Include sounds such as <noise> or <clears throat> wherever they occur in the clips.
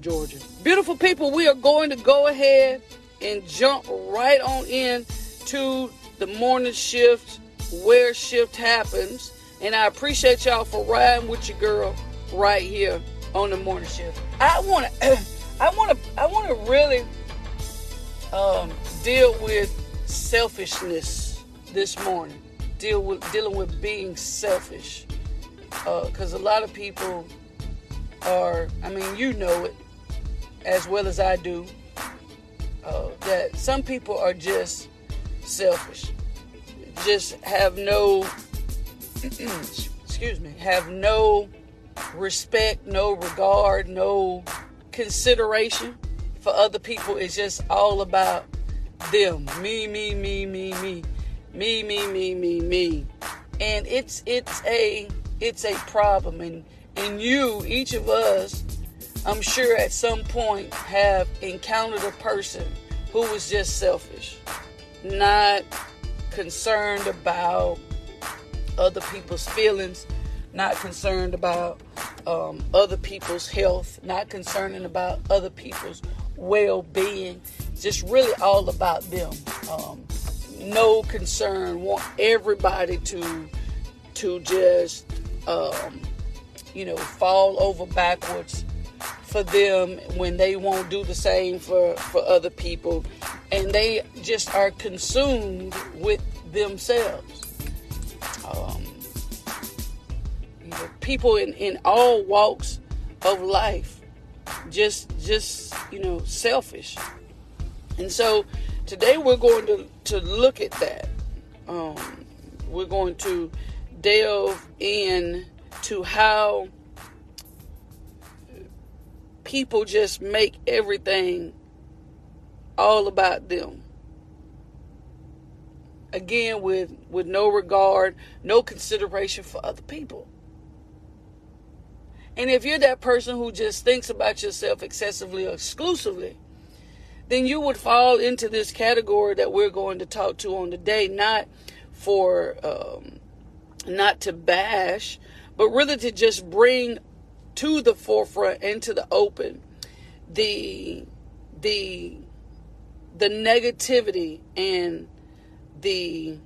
Georgia. Beautiful people, we are going to go ahead and jump right on in to the morning shift where shift happens. And I appreciate y'all for riding with your girl right here on the morning shift. I want <clears throat> to I want to I want to really um, deal with selfishness this morning. Deal with dealing with being selfish because uh, a lot of people are. I mean, you know it as well as I do uh, that some people are just selfish, just have no, <clears throat> excuse me, have no respect, no regard, no consideration for other people. It's just all about them. Me, me, me, me, me. Me, me, me, me, me. And it's it's a it's a problem and and you, each of us, I'm sure at some point have encountered a person who was just selfish, not concerned about other people's feelings, not concerned about um, other people's health, not concerned about other people's well-being, just really all about them. Um, no concern, want everybody to to just um, you know fall over backwards for them when they won't do the same for, for other people. And they just are consumed with themselves. Um, you know, people in, in all walks of life just just you know selfish and so today we're going to to look at that um, we're going to delve in to how people just make everything all about them. Again, with, with no regard, no consideration for other people. And if you're that person who just thinks about yourself excessively or exclusively, then you would fall into this category that we're going to talk to on today, not for um, not to bash, but really to just bring to the forefront and to the open the the the negativity and the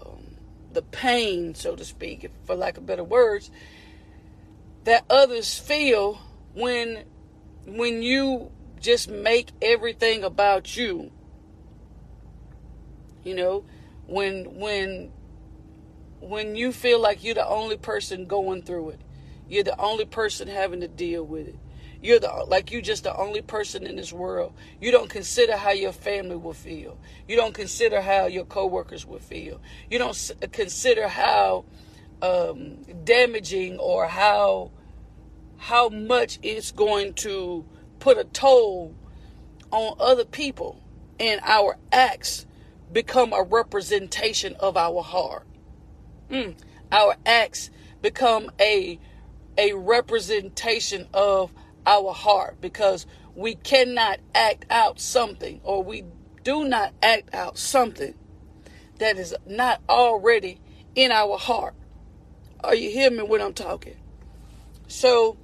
um, the pain, so to speak, for lack of better words, that others feel when when you just make everything about you. You know, when when when you feel like you're the only person going through it. You're the only person having to deal with it. You're the like you just the only person in this world. You don't consider how your family will feel. You don't consider how your coworkers will feel. You don't consider how um, damaging or how how much it's going to put a toll on other people, and our acts become a representation of our heart. Mm. Our acts become a a representation of our heart because we cannot act out something or we do not act out something that is not already in our heart. Are you hearing me when I'm talking? So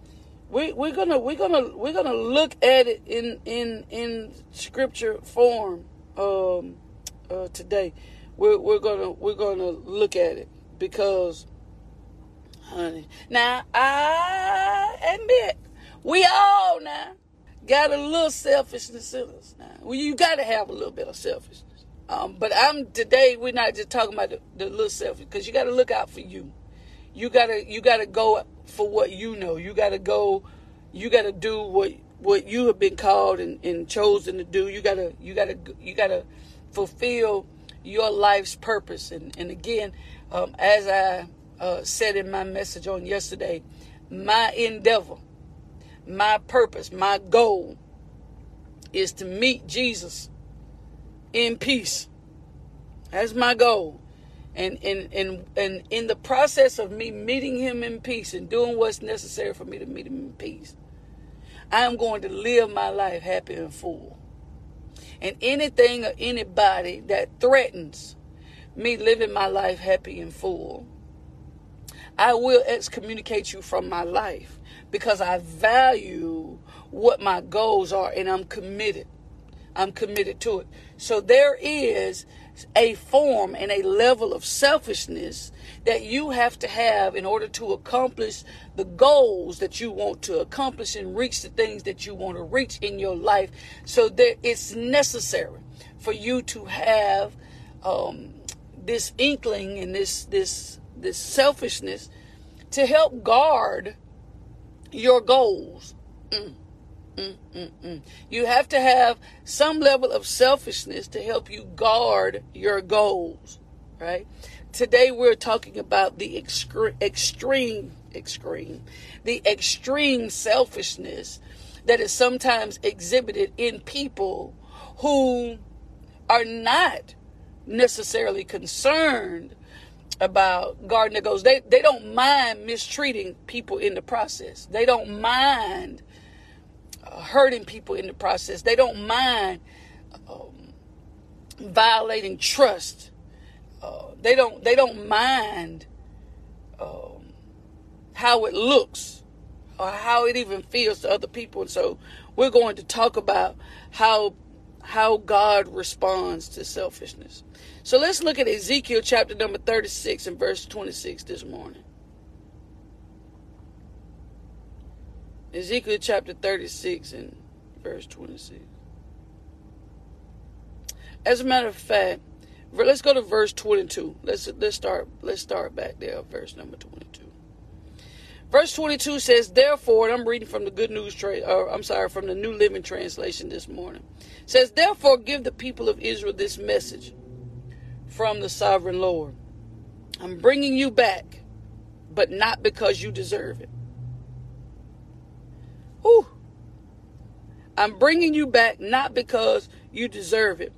we, we're gonna we're gonna we're gonna look at it in in in scripture form um, uh, today. We're, we're gonna we're gonna look at it because honey. Now, I admit, we all now got a little selfishness in us now. Well, you got to have a little bit of selfishness. Um, but I'm today. We're not just talking about the, the little selfish because you got to look out for you. You gotta you gotta go for what you know. You gotta go. You gotta do what what you have been called and, and chosen to do. You gotta you gotta you gotta fulfill your life's purpose. And and again, um, as I uh, said in my message on yesterday, my endeavor, my purpose, my goal is to meet Jesus in peace. That's my goal. And, and, and, and in the process of me meeting him in peace and doing what's necessary for me to meet him in peace, I am going to live my life happy and full. And anything or anybody that threatens me living my life happy and full, I will excommunicate you from my life because I value what my goals are and I'm committed. I'm committed to it. So there is a form and a level of selfishness that you have to have in order to accomplish the goals that you want to accomplish and reach the things that you want to reach in your life. So that it's necessary for you to have um, this inkling and this this this selfishness to help guard your goals. Mm. Mm, mm, mm. You have to have some level of selfishness to help you guard your goals, right? Today we're talking about the extreme, extreme, extreme, the extreme selfishness that is sometimes exhibited in people who are not necessarily concerned about guarding their goals. They they don't mind mistreating people in the process. They don't mind uh, hurting people in the process. They don't mind um, violating trust. Uh, they don't they don't mind um, how it looks or how it even feels to other people. And so we're going to talk about how how God responds to selfishness. So let's look at Ezekiel chapter number 36 and verse 26 this morning. Ezekiel chapter 36 and verse 26. As a matter of fact, let's go to verse 22. Let's let's start let's start back there, verse number 22. Verse 22 says, "Therefore, and I'm reading from the Good News tra- or I'm sorry, from the New Living Translation this morning. says, "Therefore give the people of Israel this message from the sovereign Lord. I'm bringing you back, but not because you deserve it." Whew. I'm bringing you back not because you deserve it.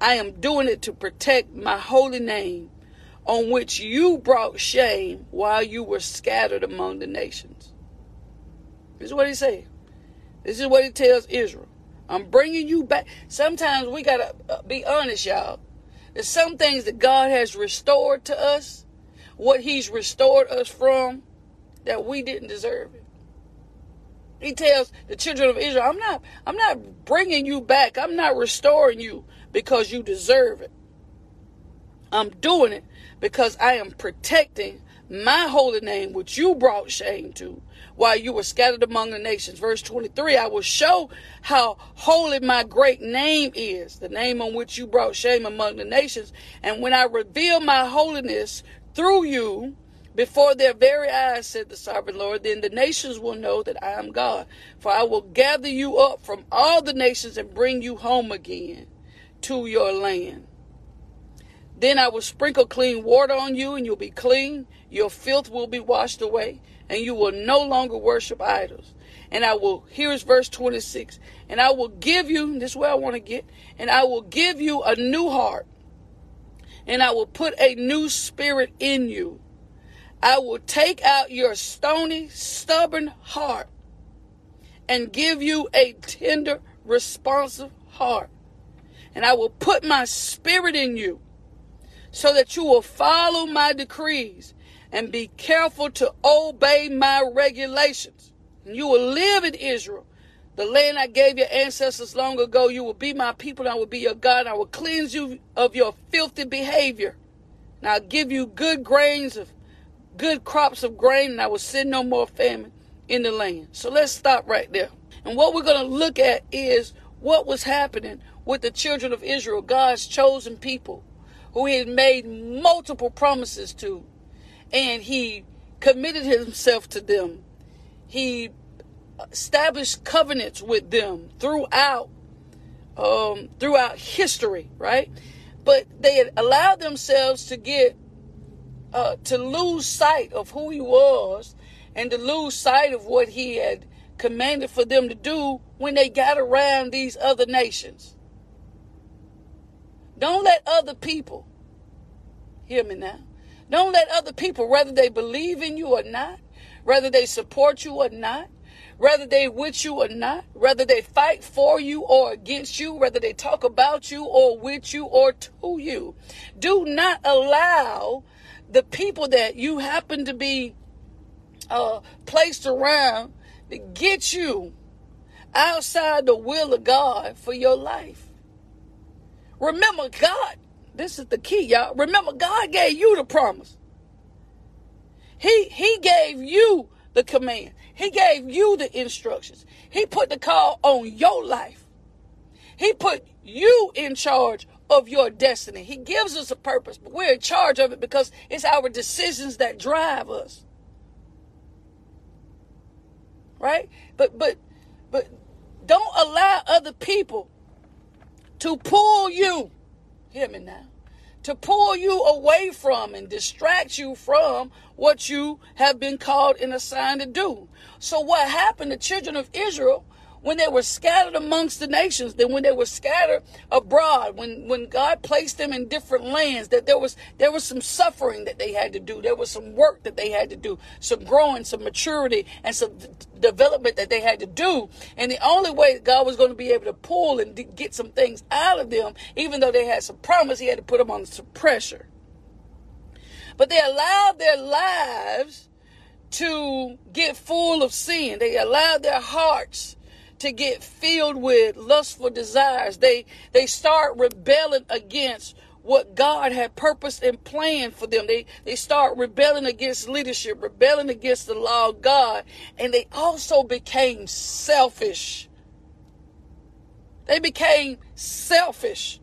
I am doing it to protect my holy name on which you brought shame while you were scattered among the nations. This is what he said. This is what he tells Israel. I'm bringing you back. Sometimes we got to uh, be honest, y'all. There's some things that God has restored to us, what he's restored us from, that we didn't deserve. He tells the children of Israel, I'm not I'm not bringing you back. I'm not restoring you because you deserve it. I'm doing it because I am protecting my holy name which you brought shame to while you were scattered among the nations. Verse 23, I will show how holy my great name is, the name on which you brought shame among the nations. And when I reveal my holiness through you, before their very eyes, said the sovereign Lord, then the nations will know that I am God. For I will gather you up from all the nations and bring you home again to your land. Then I will sprinkle clean water on you, and you'll be clean. Your filth will be washed away, and you will no longer worship idols. And I will, here's verse 26, and I will give you, this is where I want to get, and I will give you a new heart, and I will put a new spirit in you I will take out your stony, stubborn heart and give you a tender, responsive heart. And I will put my spirit in you so that you will follow my decrees and be careful to obey my regulations. And you will live in Israel, the land I gave your ancestors long ago. You will be my people, and I will be your God. I will cleanse you of your filthy behavior. And I'll give you good grains of good crops of grain, and I will send no more famine in the land. So let's stop right there. And what we're going to look at is what was happening with the children of Israel, God's chosen people, who he had made multiple promises to, and he committed himself to them. He established covenants with them throughout um, throughout history, right? But they allowed themselves to get uh, to lose sight of who he was and to lose sight of what he had commanded for them to do when they got around these other nations. Don't let other people, hear me now, don't let other people, whether they believe in you or not, whether they support you or not, whether they with you or not, whether they fight for you or against you, whether they talk about you or with you or to you. Do not allow the people that you happen to be uh, placed around to get you outside the will of God for your life. Remember, God, this is the key, y'all. Remember, God gave you the promise. He He gave you the command. He gave you the instructions. He put the call on your life. He put you in charge of your destiny. He gives us a purpose, but we're in charge of it because it's our decisions that drive us. Right? But but but don't allow other people to pull you. Hear me now. To pull you away from and distract you from what you have been called and assigned to do. So what happened? The children of Israel when they were scattered amongst the nations, then when they were scattered abroad, when when God placed them in different lands, that there was there was some suffering that they had to do. There was some work that they had to do, some growing, some maturity, and some d- development that they had to do. And the only way God was going to be able to pull and d- get some things out of them, even though they had some promise, He had to put them on some pressure. But they allowed their lives to get full of sin. They allowed their hearts to get filled with lustful desires. They they start rebelling against what God had purposed and planned for them. They they start rebelling against leadership, rebelling against the law of God, and they also became selfish. They became selfish.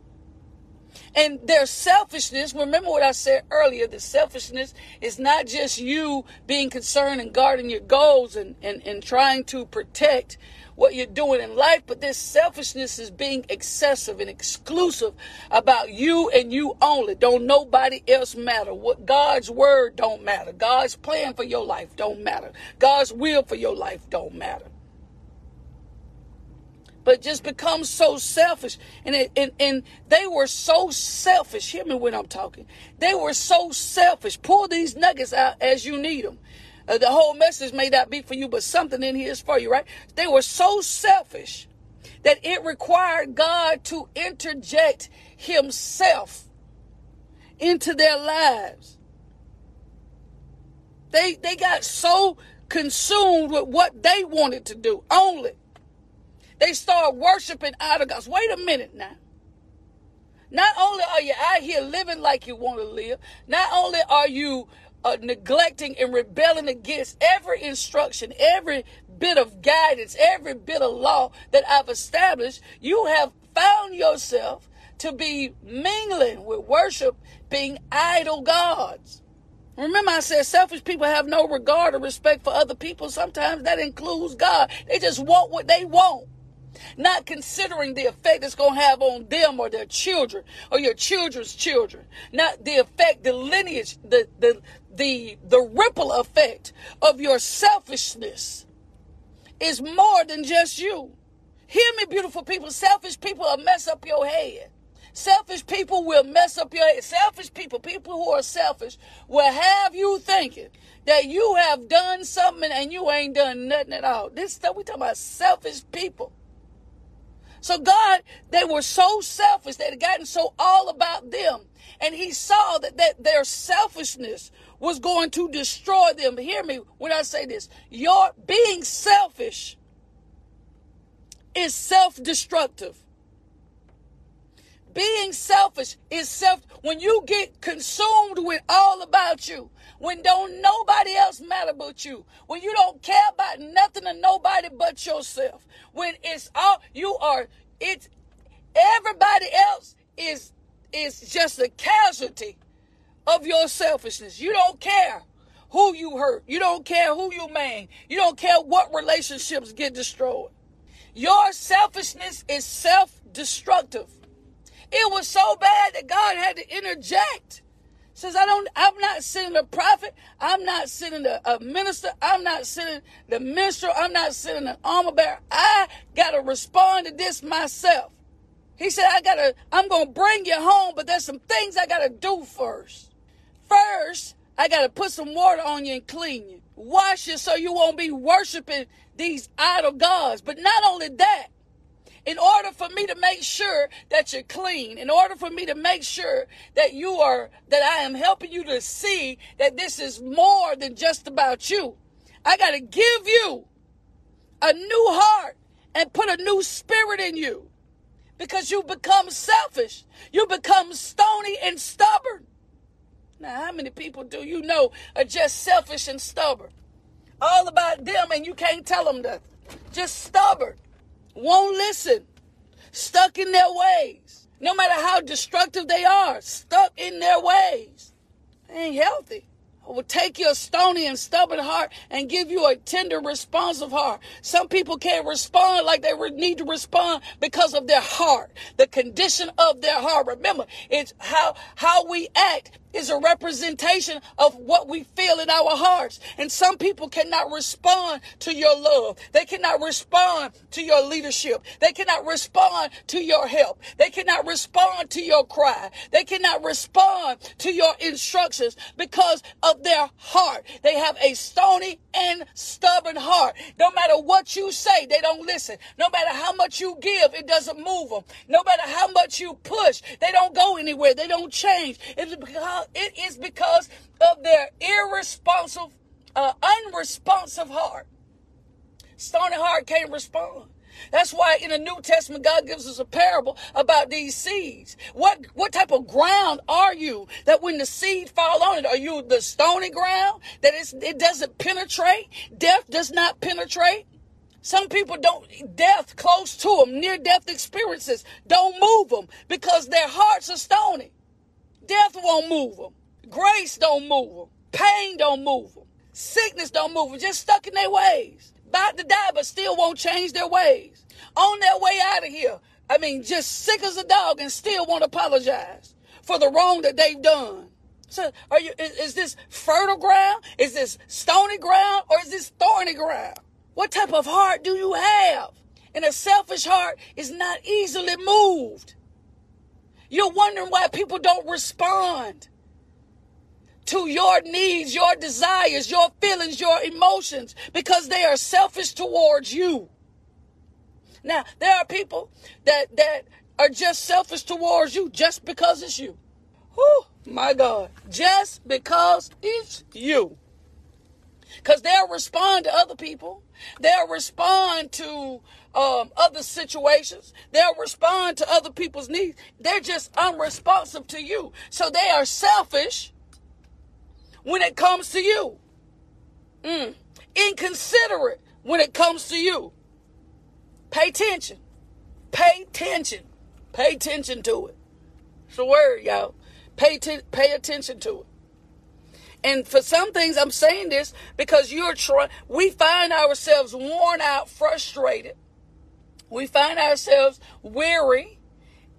And their selfishness, remember what I said earlier, the selfishness is not just you being concerned and guarding your goals and, and, and trying to protect what you're doing in life, but this selfishness is being excessive and exclusive about you and you only. Don't nobody else matter. What God's word don't matter. God's plan for your life don't matter. God's will for your life don't matter but just become so selfish. And, it, and, and they were so selfish. Hear me when I'm talking. They were so selfish. Pull these nuggets out as you need them. Uh, the whole message may not be for you, but something in here is for you, right? They were so selfish that it required God to interject Himself into their lives. They they got so consumed with what they wanted to do only. They start worshiping idol gods. Wait a minute now. Not only are you out here living like you want to live, not only are you uh, neglecting and rebelling against every instruction, every bit of guidance, every bit of law that I've established, you have found yourself to be mingling with worship being idol gods. Remember, I said selfish people have no regard or respect for other people. Sometimes that includes God. They just want what they want not considering the effect it's going to have on them or their children or your children's children, not the effect, the lineage, the, the, the, the ripple effect of your selfishness is more than just you. Hear me, beautiful people. Selfish people will mess up your head. Selfish people will mess up your head. Selfish people, people who are selfish, will have you thinking that you have done something and you ain't done nothing at all. This stuff we talking about selfish people. So God, they were so selfish. They had gotten so all about them. And he saw that, that their selfishness was going to destroy them. Hear me when I say this. Your being selfish is self-destructive. Being selfish is self when you get consumed with all about you, when don't nobody else matter but you, when you don't care about nothing or nobody but yourself, when it's all you are, it's everybody else is is just a casualty of your selfishness. You don't care who you hurt. You don't care who you maim. You don't care what relationships get destroyed. Your selfishness is self-destructive. It was so bad that God had to interject. Says, I don't, I'm not sending a prophet. I'm not sending a, a minister. I'm not sending the minstrel. I'm not sending an armor bearer. I got to respond to this myself. He said, I got to, I'm to bring you home, but there's some things I got to do first. First, I got to put some water on you and clean you. Wash you so you won't be worshiping these idol gods. But not only that, in order for me to make sure that you're clean, in order for me to make sure that you are, that I am helping you to see that this is more than just about you. I got to give you a new heart and put a new spirit in you because you become selfish. You become stony and stubborn. Now, how many people do you know are just selfish and stubborn? All about them, and you can't tell them nothing. Just stubborn, won't listen, stuck in their ways. No matter how destructive they are, stuck in their ways. They ain't healthy will take your stony and stubborn heart and give you a tender, responsive heart. Some people can't respond like they need to respond because of their heart, the condition of their heart. Remember, it's how, how we act is a representation of what we feel in our hearts. And some people cannot respond to your love. They cannot respond to your leadership. They cannot respond to your help. They cannot respond to your cry. They cannot respond to your instructions because of their heart. They have a stony and stubborn heart. No matter what you say, they don't listen. No matter how much you give, it doesn't move them. No matter how much you push, they don't go anywhere. They don't change. It's because it is because of their irresponsive, uh, unresponsive heart. Stony heart can't respond. That's why in the New Testament, God gives us a parable about these seeds. What, what type of ground are you that when the seed fall on it, are you the stony ground that it doesn't penetrate? Death does not penetrate. Some people don't, death close to them, near death experiences don't move them because their hearts are stony. Death won't move them. Grace don't move them. Pain don't move them. Sickness don't move them. Just stuck in their ways. About to die, but still won't change their ways. On their way out of here. I mean, just sick as a dog and still won't apologize for the wrong that they've done. So, are you? Is, is this fertile ground? Is this stony ground, or is this thorny ground? What type of heart do you have? And a selfish heart is not easily moved. You're wondering why people don't respond to your needs, your desires, your feelings, your emotions, because they are selfish towards you. Now, there are people that, that are just selfish towards you just because it's you. Oh, my God. Just because it's you. Because they'll respond to other people. They'll respond to um, other situations. They'll respond to other people's needs. They're just unresponsive to you. So they are selfish when it comes to you. Mm. Inconsiderate when it comes to you. Pay attention. Pay attention. Pay attention to it. It's a word, y'all. Pay, t- pay attention to it. And for some things, I'm saying this because you're trying, we find ourselves worn out, frustrated. We find ourselves weary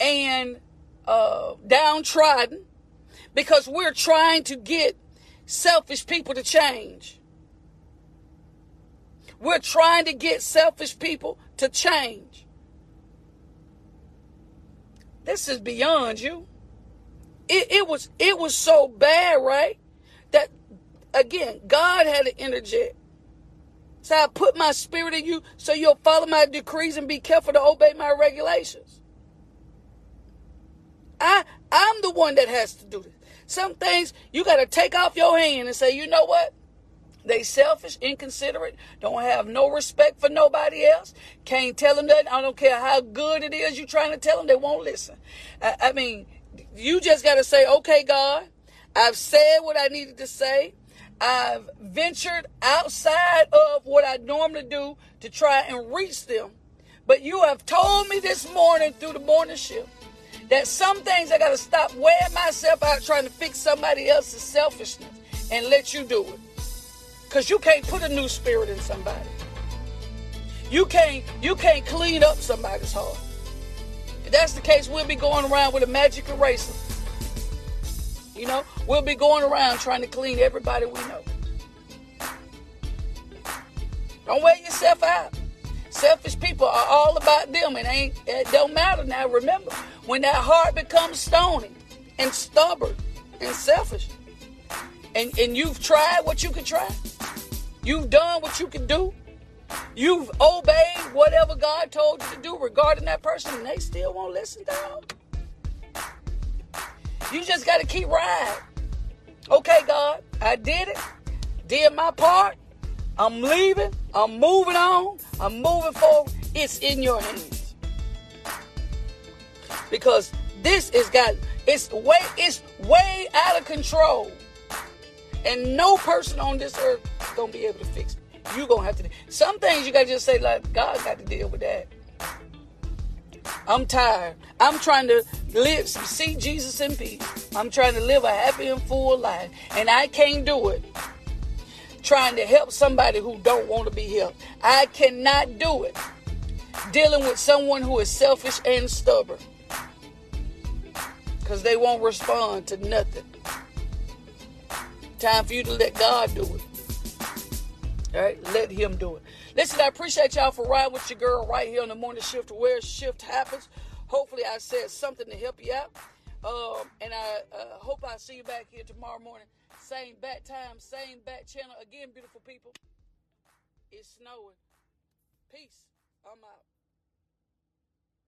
and uh, downtrodden because we're trying to get selfish people to change. We're trying to get selfish people to change. This is beyond you. It, it was it was so bad, right? That again, God had to interject. So I put my spirit in you so you'll follow my decrees and be careful to obey my regulations. I I'm the one that has to do this. Some things you got to take off your hand and say, you know what? They selfish, inconsiderate, don't have no respect for nobody else. Can't tell them that. I don't care how good it is you're trying to tell them, they won't listen. I, I mean, you just got to say, okay, God, I've said what I needed to say. I've ventured outside of what I normally do to try and reach them. But you have told me this morning through the morning shift that some things I got to stop wearing myself out trying to fix somebody else's selfishness and let you do it. Cause you can't put a new spirit in somebody. You can't you can't clean up somebody's heart. If that's the case, we'll be going around with a magic eraser. You know, we'll be going around trying to clean everybody we know. Don't wear yourself out. Selfish people are all about them. It ain't it don't matter now. Remember, when that heart becomes stony and stubborn and selfish, and, and you've tried what you could try, you've done what you can do, you've obeyed whatever God told you to do regarding that person, and they still won't listen down. You just got to keep riding. Okay, God, I did it, did my part. I'm leaving. I'm moving on. I'm moving forward. It's in your hands. Because this is got it's way it's way out of control. And no person on this earth is gonna be able to fix it. You gonna have to some things you gotta just say like God got to deal with that. I'm tired. I'm trying to live, see Jesus in peace. I'm trying to live a happy and full life, and I can't do it. Trying to help somebody who don't want to be helped. I cannot do it. Dealing with someone who is selfish and stubborn. Because they won't respond to nothing. Time for you to let God do it. All right, let Him do it. Listen, I appreciate y'all for riding with your girl right here on the morning shift where shift happens. Hopefully, I said something to help you out. Um, and I uh, hope I see you back here tomorrow morning. Same bat time, same bat channel. Again, beautiful people, it's snowing. Peace. I'm out.